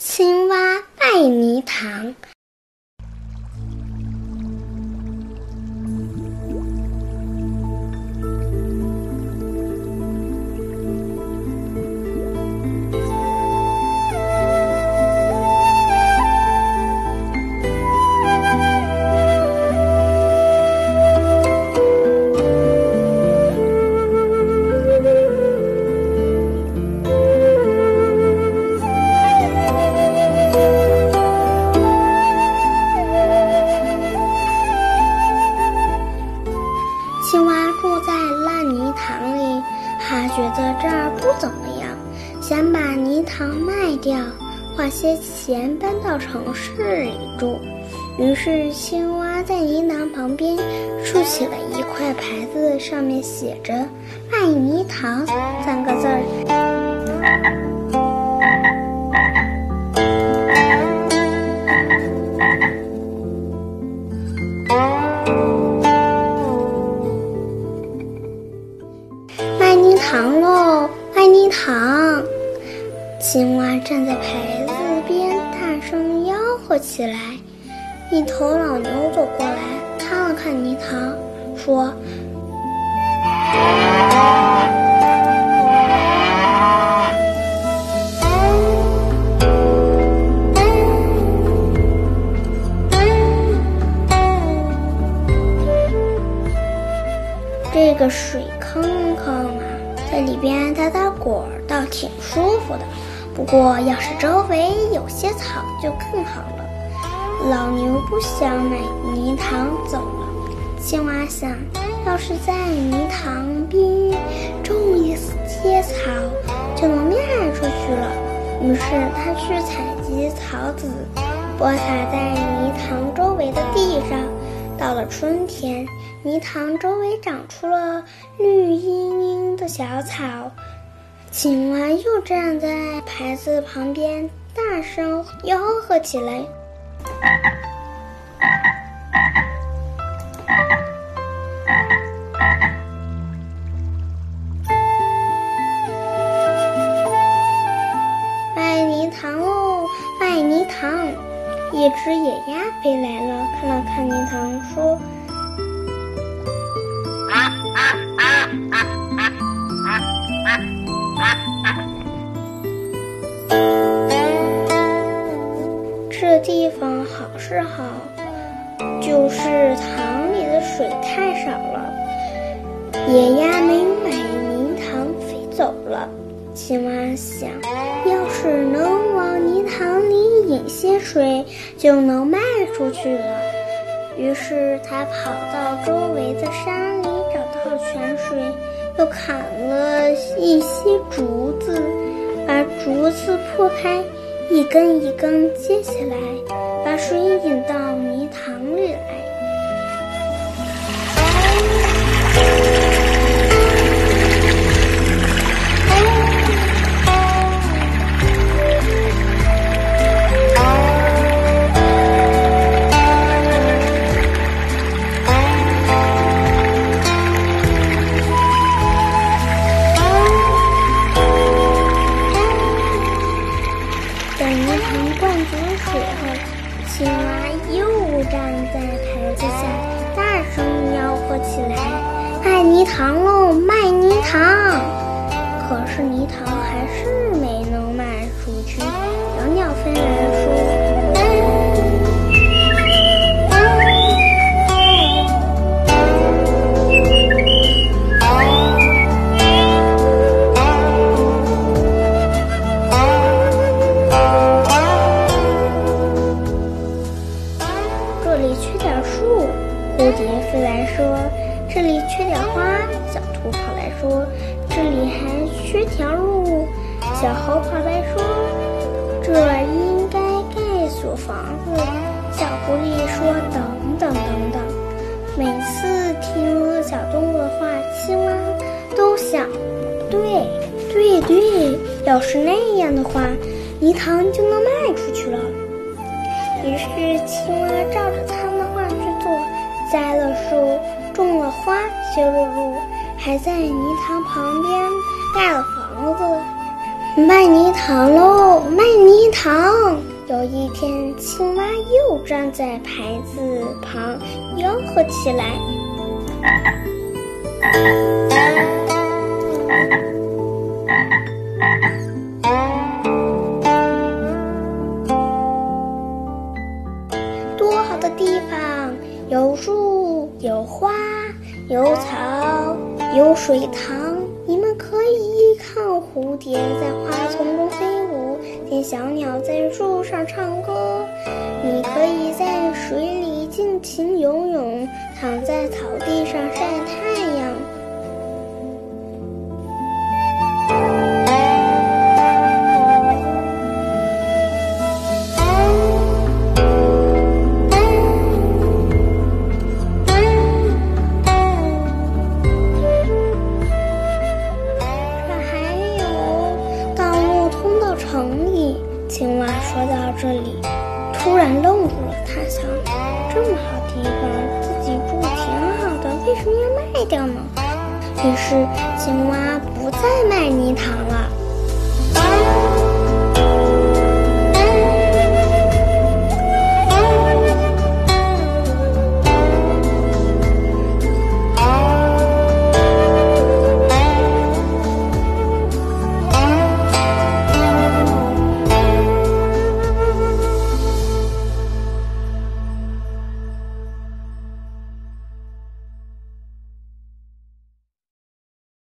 青蛙爱泥塘。青蛙住在烂泥塘里，他觉得这儿不怎么样，想把泥塘卖掉，花些钱搬到城市里住。于是，青蛙在泥塘旁边竖起了一块牌子，上面写着“卖泥塘”三个字儿。站在牌子边，大声吆喝起来。一头老牛走过来，看了看泥塘，说：“这个水坑坑啊，在里边打打滚儿倒挺舒服的。不过要是周围有些草就更好了。”老牛不想买泥塘走了。青蛙想，要是在泥塘边种一些草，就能卖出去了。于是他去采集草籽，播撒在泥塘周围的地上。到了春天，泥塘周围长出了绿茵茵的小草。青蛙又站在牌子旁边，大声吆喝起来。卖泥塘喽，卖泥塘！一只野鸭飞来了，看了看泥塘，说：“方好是好，就是塘里的水太少了。”野鸭没买泥塘，飞走了。青蛙想，要是能往泥塘里引些水，就能卖出去了。于是他跑到周围的山里，找到泉水，又砍了一些竹子，把竹子破开，一根一根接起来，水引到泥塘里来。等泥塘灌足水后，青蛙又站在台子下，大声吆喝起来：“卖泥塘喽，卖泥塘！”可是泥塘还是这里缺点花，小兔跑来说；这里还缺条路，小猴跑来说；这应该盖所房子，小狐狸说等等等等。每次听了小动物的话，青蛙都想，对，对对，要是那样的话，泥塘就能卖出去了。于是青蛙照着他们的话去做，栽了树，种了花，修了路，还在泥塘旁边盖了房子。卖泥塘喽，卖泥塘！有一天，青蛙又站在牌子旁吆喝起来。水塘。你们可以看蝴蝶在花丛中飞舞，听小鸟在树上唱歌。你可以在水里尽情游泳，躺在草地上晒住了。他想：这么好地方，自己住挺好的，为什么要卖掉呢？于是，青蛙不再卖泥塘了。